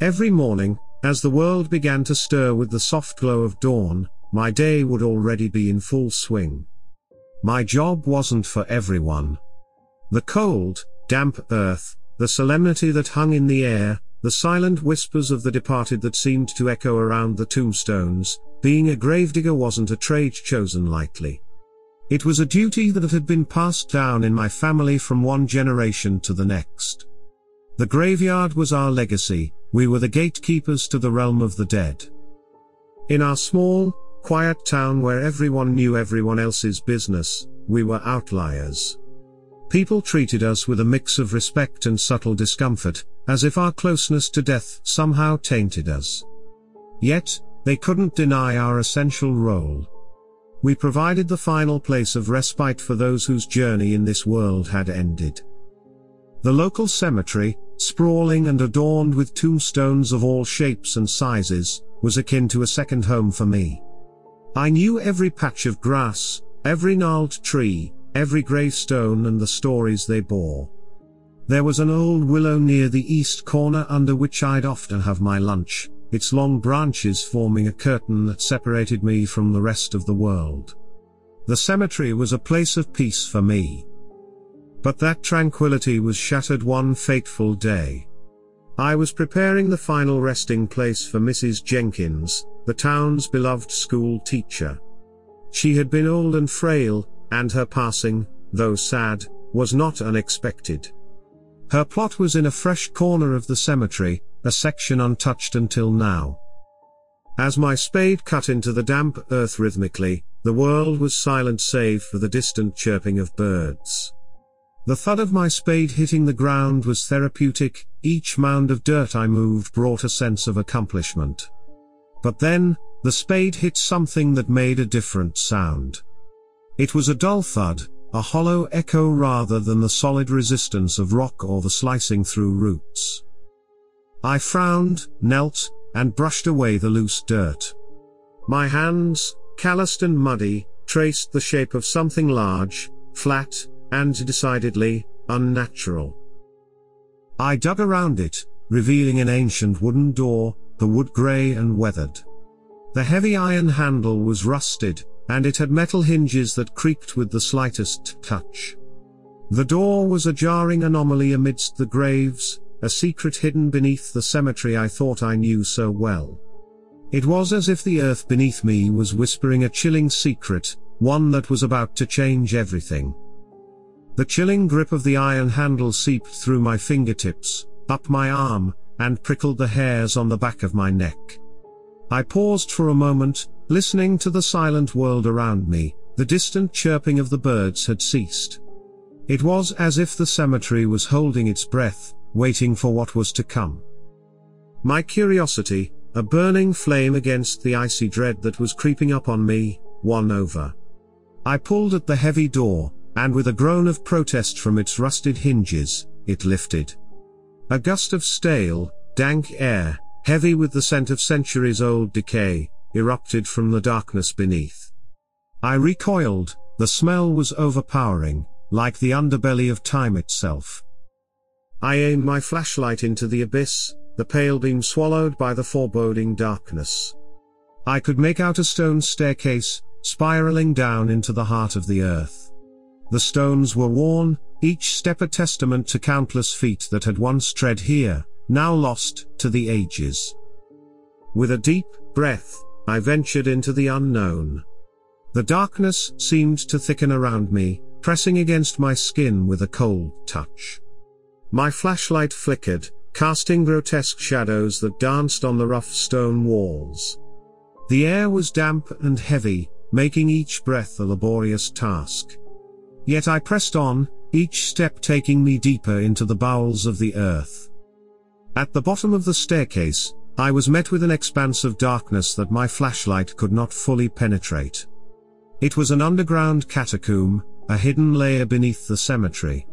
Every morning, as the world began to stir with the soft glow of dawn, my day would already be in full swing. My job wasn't for everyone. The cold, damp earth, the solemnity that hung in the air, the silent whispers of the departed that seemed to echo around the tombstones, being a gravedigger wasn't a trade chosen lightly. It was a duty that had been passed down in my family from one generation to the next. The graveyard was our legacy, we were the gatekeepers to the realm of the dead. In our small, quiet town where everyone knew everyone else's business, we were outliers. People treated us with a mix of respect and subtle discomfort, as if our closeness to death somehow tainted us. Yet, they couldn't deny our essential role. We provided the final place of respite for those whose journey in this world had ended. The local cemetery, sprawling and adorned with tombstones of all shapes and sizes, was akin to a second home for me. I knew every patch of grass, every gnarled tree, every gravestone and the stories they bore. There was an old willow near the east corner under which I'd often have my lunch, its long branches forming a curtain that separated me from the rest of the world. The cemetery was a place of peace for me. But that tranquility was shattered one fateful day. I was preparing the final resting place for Mrs. Jenkins, the town's beloved school teacher. She had been old and frail, and her passing, though sad, was not unexpected. Her plot was in a fresh corner of the cemetery, a section untouched until now. As my spade cut into the damp earth rhythmically, the world was silent save for the distant chirping of birds. The thud of my spade hitting the ground was therapeutic, each mound of dirt I moved brought a sense of accomplishment. But then, the spade hit something that made a different sound. It was a dull thud, a hollow echo rather than the solid resistance of rock or the slicing through roots. I frowned, knelt, and brushed away the loose dirt. My hands, calloused and muddy, traced the shape of something large, flat, and decidedly, unnatural. I dug around it, revealing an ancient wooden door, the wood grey and weathered. The heavy iron handle was rusted, and it had metal hinges that creaked with the slightest touch. The door was a jarring anomaly amidst the graves, a secret hidden beneath the cemetery I thought I knew so well. It was as if the earth beneath me was whispering a chilling secret, one that was about to change everything. The chilling grip of the iron handle seeped through my fingertips, up my arm, and prickled the hairs on the back of my neck. I paused for a moment, listening to the silent world around me, the distant chirping of the birds had ceased. It was as if the cemetery was holding its breath, waiting for what was to come. My curiosity, a burning flame against the icy dread that was creeping up on me, won over. I pulled at the heavy door, and with a groan of protest from its rusted hinges, it lifted. A gust of stale, dank air, heavy with the scent of centuries old decay, erupted from the darkness beneath. I recoiled, the smell was overpowering, like the underbelly of time itself. I aimed my flashlight into the abyss, the pale beam swallowed by the foreboding darkness. I could make out a stone staircase, spiraling down into the heart of the earth. The stones were worn, each step a testament to countless feet that had once tread here, now lost to the ages. With a deep breath, I ventured into the unknown. The darkness seemed to thicken around me, pressing against my skin with a cold touch. My flashlight flickered, casting grotesque shadows that danced on the rough stone walls. The air was damp and heavy, making each breath a laborious task. Yet I pressed on, each step taking me deeper into the bowels of the earth. At the bottom of the staircase, I was met with an expanse of darkness that my flashlight could not fully penetrate. It was an underground catacomb, a hidden layer beneath the cemetery.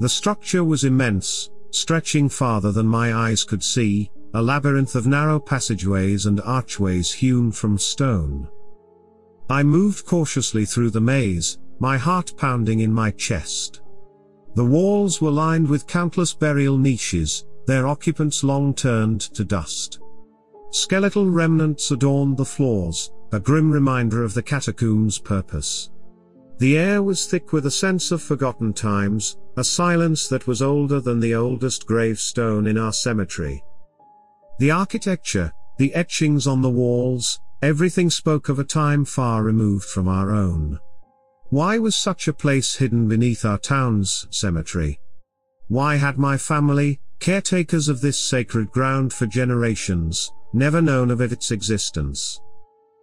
The structure was immense, stretching farther than my eyes could see, a labyrinth of narrow passageways and archways hewn from stone. I moved cautiously through the maze, my heart pounding in my chest. The walls were lined with countless burial niches, their occupants long turned to dust. Skeletal remnants adorned the floors, a grim reminder of the catacomb's purpose. The air was thick with a sense of forgotten times, a silence that was older than the oldest gravestone in our cemetery. The architecture, the etchings on the walls, everything spoke of a time far removed from our own. Why was such a place hidden beneath our town's cemetery? Why had my family, caretakers of this sacred ground for generations, never known of its existence?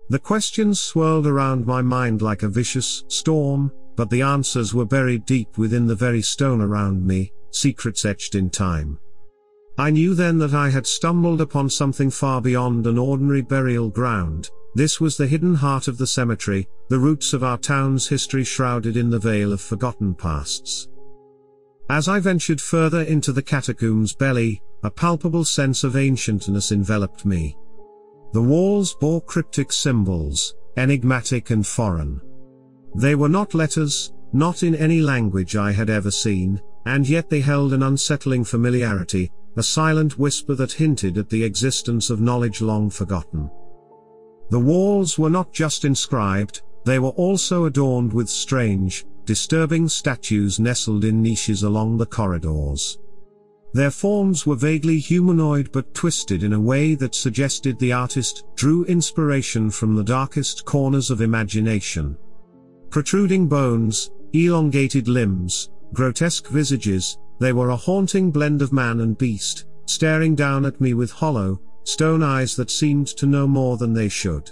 The questions swirled around my mind like a vicious storm, but the answers were buried deep within the very stone around me, secrets etched in time. I knew then that I had stumbled upon something far beyond an ordinary burial ground. This was the hidden heart of the cemetery, the roots of our town's history shrouded in the veil of forgotten pasts. As I ventured further into the catacomb's belly, a palpable sense of ancientness enveloped me. The walls bore cryptic symbols, enigmatic and foreign. They were not letters, not in any language I had ever seen, and yet they held an unsettling familiarity, a silent whisper that hinted at the existence of knowledge long forgotten. The walls were not just inscribed, they were also adorned with strange, disturbing statues nestled in niches along the corridors. Their forms were vaguely humanoid but twisted in a way that suggested the artist drew inspiration from the darkest corners of imagination. Protruding bones, elongated limbs, grotesque visages, they were a haunting blend of man and beast, staring down at me with hollow, stone eyes that seemed to know more than they should.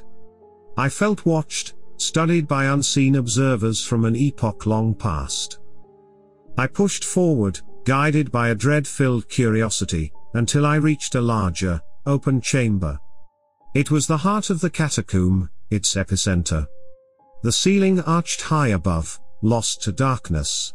I felt watched, studied by unseen observers from an epoch long past. I pushed forward, guided by a dread-filled curiosity, until I reached a larger, open chamber. It was the heart of the catacomb, its epicenter. The ceiling arched high above, lost to darkness.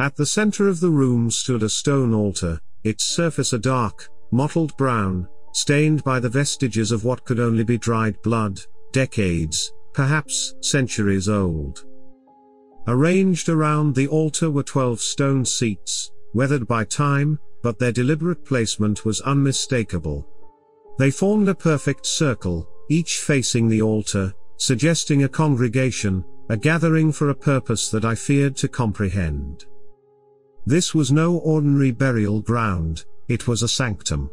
At the center of the room stood a stone altar, its surface a dark, mottled brown, stained by the vestiges of what could only be dried blood, decades, perhaps centuries old. Arranged around the altar were twelve stone seats, weathered by time, but their deliberate placement was unmistakable. They formed a perfect circle, each facing the altar, suggesting a congregation, a gathering for a purpose that I feared to comprehend. This was no ordinary burial ground, it was a sanctum.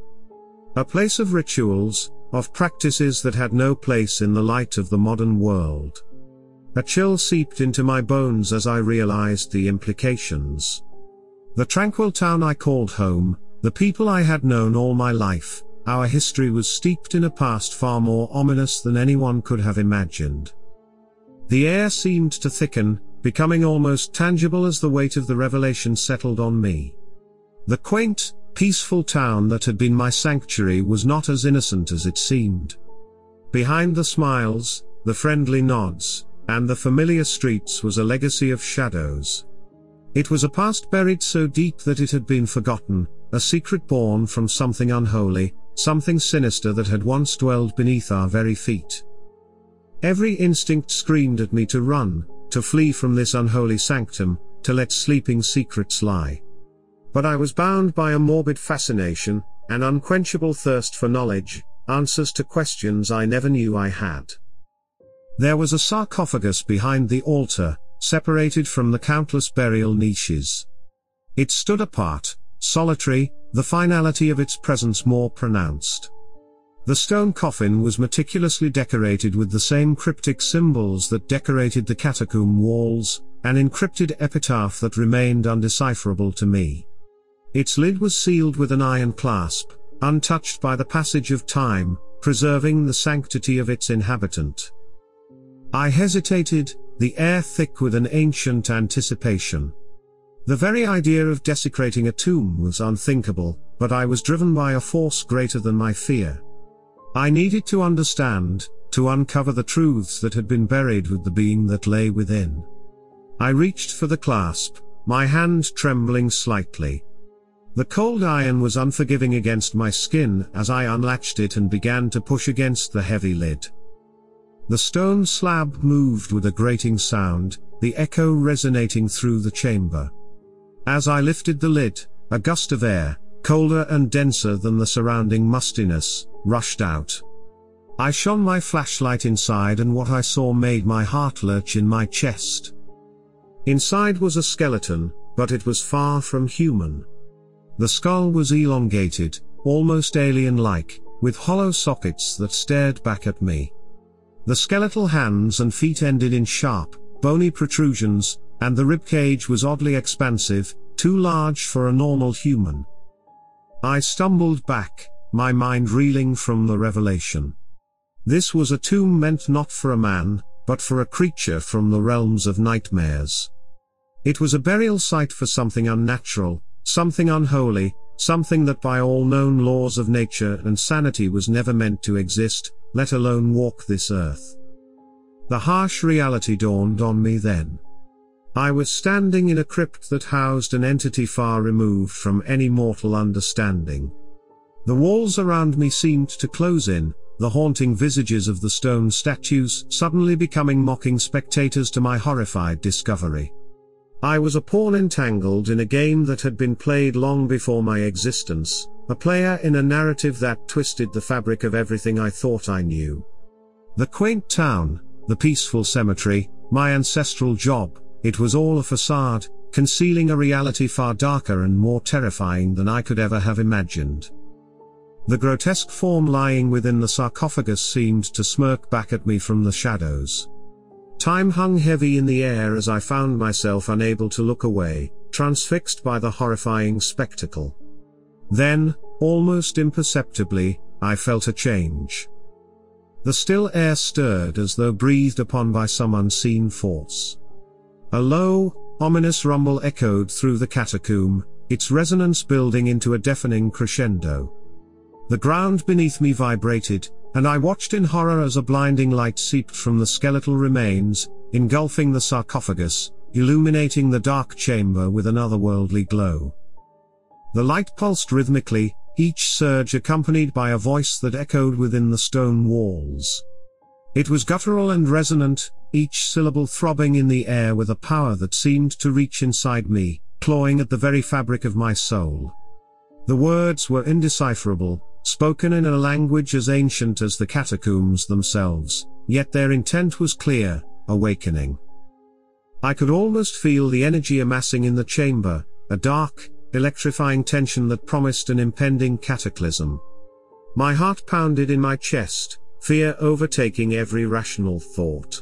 A place of rituals, of practices that had no place in the light of the modern world. A chill seeped into my bones as I realized the implications. The tranquil town I called home, the people I had known all my life, our history was steeped in a past far more ominous than anyone could have imagined. The air seemed to thicken, becoming almost tangible as the weight of the revelation settled on me. The quaint, peaceful town that had been my sanctuary was not as innocent as it seemed. Behind the smiles, the friendly nods, and the familiar streets was a legacy of shadows. It was a past buried so deep that it had been forgotten, a secret born from something unholy, something sinister that had once dwelled beneath our very feet. Every instinct screamed at me to run, to flee from this unholy sanctum, to let sleeping secrets lie. But I was bound by a morbid fascination, an unquenchable thirst for knowledge, answers to questions I never knew I had. There was a sarcophagus behind the altar, separated from the countless burial niches. It stood apart, solitary, the finality of its presence more pronounced. The stone coffin was meticulously decorated with the same cryptic symbols that decorated the catacomb walls, an encrypted epitaph that remained undecipherable to me. Its lid was sealed with an iron clasp, untouched by the passage of time, preserving the sanctity of its inhabitant. I hesitated, the air thick with an ancient anticipation. The very idea of desecrating a tomb was unthinkable, but I was driven by a force greater than my fear. I needed to understand, to uncover the truths that had been buried with the being that lay within. I reached for the clasp, my hand trembling slightly. The cold iron was unforgiving against my skin as I unlatched it and began to push against the heavy lid. The stone slab moved with a grating sound, the echo resonating through the chamber. As I lifted the lid, a gust of air, colder and denser than the surrounding mustiness, rushed out. I shone my flashlight inside and what I saw made my heart lurch in my chest. Inside was a skeleton, but it was far from human. The skull was elongated, almost alien-like, with hollow sockets that stared back at me. The skeletal hands and feet ended in sharp, bony protrusions, and the ribcage was oddly expansive, too large for a normal human. I stumbled back, my mind reeling from the revelation. This was a tomb meant not for a man, but for a creature from the realms of nightmares. It was a burial site for something unnatural, something unholy, something that by all known laws of nature and sanity was never meant to exist, let alone walk this earth. The harsh reality dawned on me then. I was standing in a crypt that housed an entity far removed from any mortal understanding. The walls around me seemed to close in, the haunting visages of the stone statues suddenly becoming mocking spectators to my horrified discovery. I was a pawn entangled in a game that had been played long before my existence, a player in a narrative that twisted the fabric of everything I thought I knew. The quaint town, the peaceful cemetery, my ancestral job, it was all a facade, concealing a reality far darker and more terrifying than I could ever have imagined. The grotesque form lying within the sarcophagus seemed to smirk back at me from the shadows. Time hung heavy in the air as I found myself unable to look away, transfixed by the horrifying spectacle. Then, almost imperceptibly, I felt a change. The still air stirred as though breathed upon by some unseen force. A low, ominous rumble echoed through the catacomb, its resonance building into a deafening crescendo. The ground beneath me vibrated, and I watched in horror as a blinding light seeped from the skeletal remains, engulfing the sarcophagus, illuminating the dark chamber with an otherworldly glow. The light pulsed rhythmically, each surge accompanied by a voice that echoed within the stone walls. It was guttural and resonant, each syllable throbbing in the air with a power that seemed to reach inside me, clawing at the very fabric of my soul. The words were indecipherable, spoken in a language as ancient as the catacombs themselves, yet their intent was clear, awakening. I could almost feel the energy amassing in the chamber, a dark, electrifying tension that promised an impending cataclysm. My heart pounded in my chest, fear overtaking every rational thought.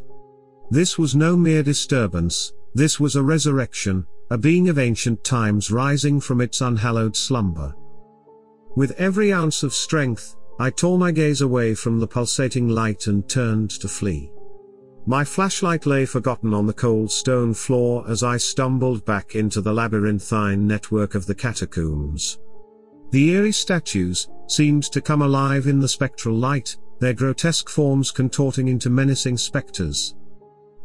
This was no mere disturbance, this was a resurrection, a being of ancient times rising from its unhallowed slumber. With every ounce of strength, I tore my gaze away from the pulsating light and turned to flee. My flashlight lay forgotten on the cold stone floor as I stumbled back into the labyrinthine network of the catacombs. The eerie statues seemed to come alive in the spectral light, their grotesque forms contorting into menacing specters.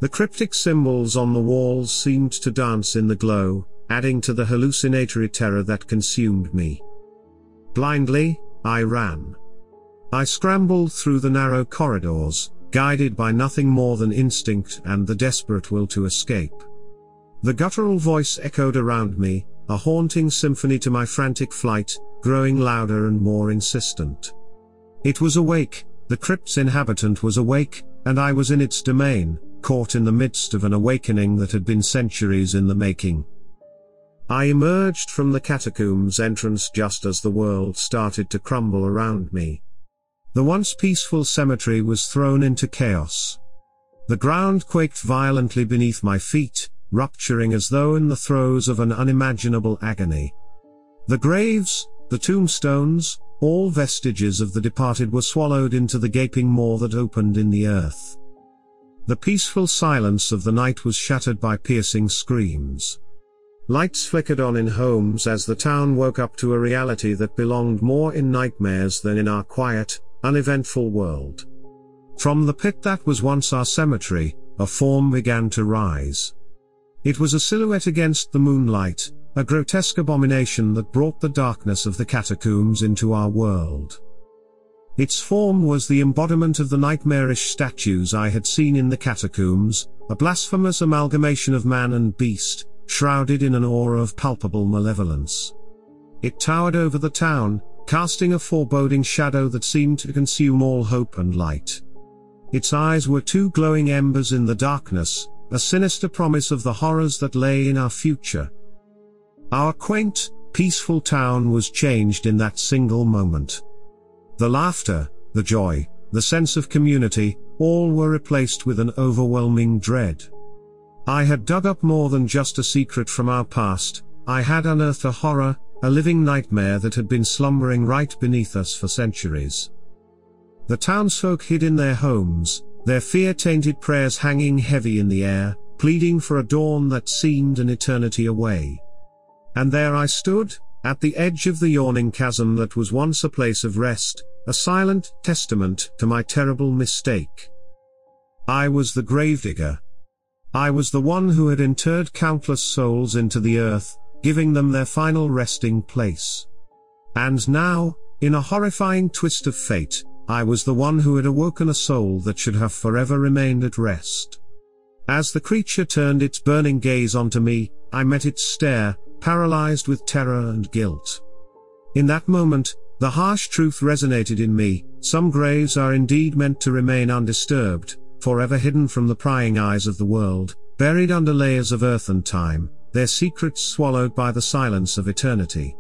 The cryptic symbols on the walls seemed to dance in the glow, adding to the hallucinatory terror that consumed me. Blindly, I ran. I scrambled through the narrow corridors, guided by nothing more than instinct and the desperate will to escape. The guttural voice echoed around me, a haunting symphony to my frantic flight, growing louder and more insistent. It was awake, the crypt's inhabitant was awake, and I was in its domain, caught in the midst of an awakening that had been centuries in the making. I emerged from the catacombs entrance just as the world started to crumble around me. The once peaceful cemetery was thrown into chaos. The ground quaked violently beneath my feet, rupturing as though in the throes of an unimaginable agony. The graves, the tombstones, all vestiges of the departed were swallowed into the gaping maw that opened in the earth. The peaceful silence of the night was shattered by piercing screams. Lights flickered on in homes as the town woke up to a reality that belonged more in nightmares than in our quiet, uneventful world. From the pit that was once our cemetery, a form began to rise. It was a silhouette against the moonlight, a grotesque abomination that brought the darkness of the catacombs into our world. Its form was the embodiment of the nightmarish statues I had seen in the catacombs, a blasphemous amalgamation of man and beast, shrouded in an aura of palpable malevolence. it towered over the town, casting a foreboding shadow that seemed to consume all hope and light. Its eyes were two glowing embers in the darkness, a sinister promise of the horrors that lay in our future. Our quaint, peaceful town was changed in that single moment. The laughter, the joy, the sense of community, all were replaced with an overwhelming dread. I had dug up more than just a secret from our past, I had unearthed a horror, a living nightmare that had been slumbering right beneath us for centuries. The townsfolk hid in their homes, their fear-tainted prayers hanging heavy in the air, pleading for a dawn that seemed an eternity away. And there I stood, at the edge of the yawning chasm that was once a place of rest, a silent testament to my terrible mistake. I was the gravedigger. I was the one who had interred countless souls into the earth, giving them their final resting place. And now, in a horrifying twist of fate, I was the one who had awoken a soul that should have forever remained at rest. As the creature turned its burning gaze onto me, I met its stare, paralyzed with terror and guilt. In that moment, the harsh truth resonated in me, some graves are indeed meant to remain undisturbed, forever hidden from the prying eyes of the world, buried under layers of earth and time, their secrets swallowed by the silence of eternity.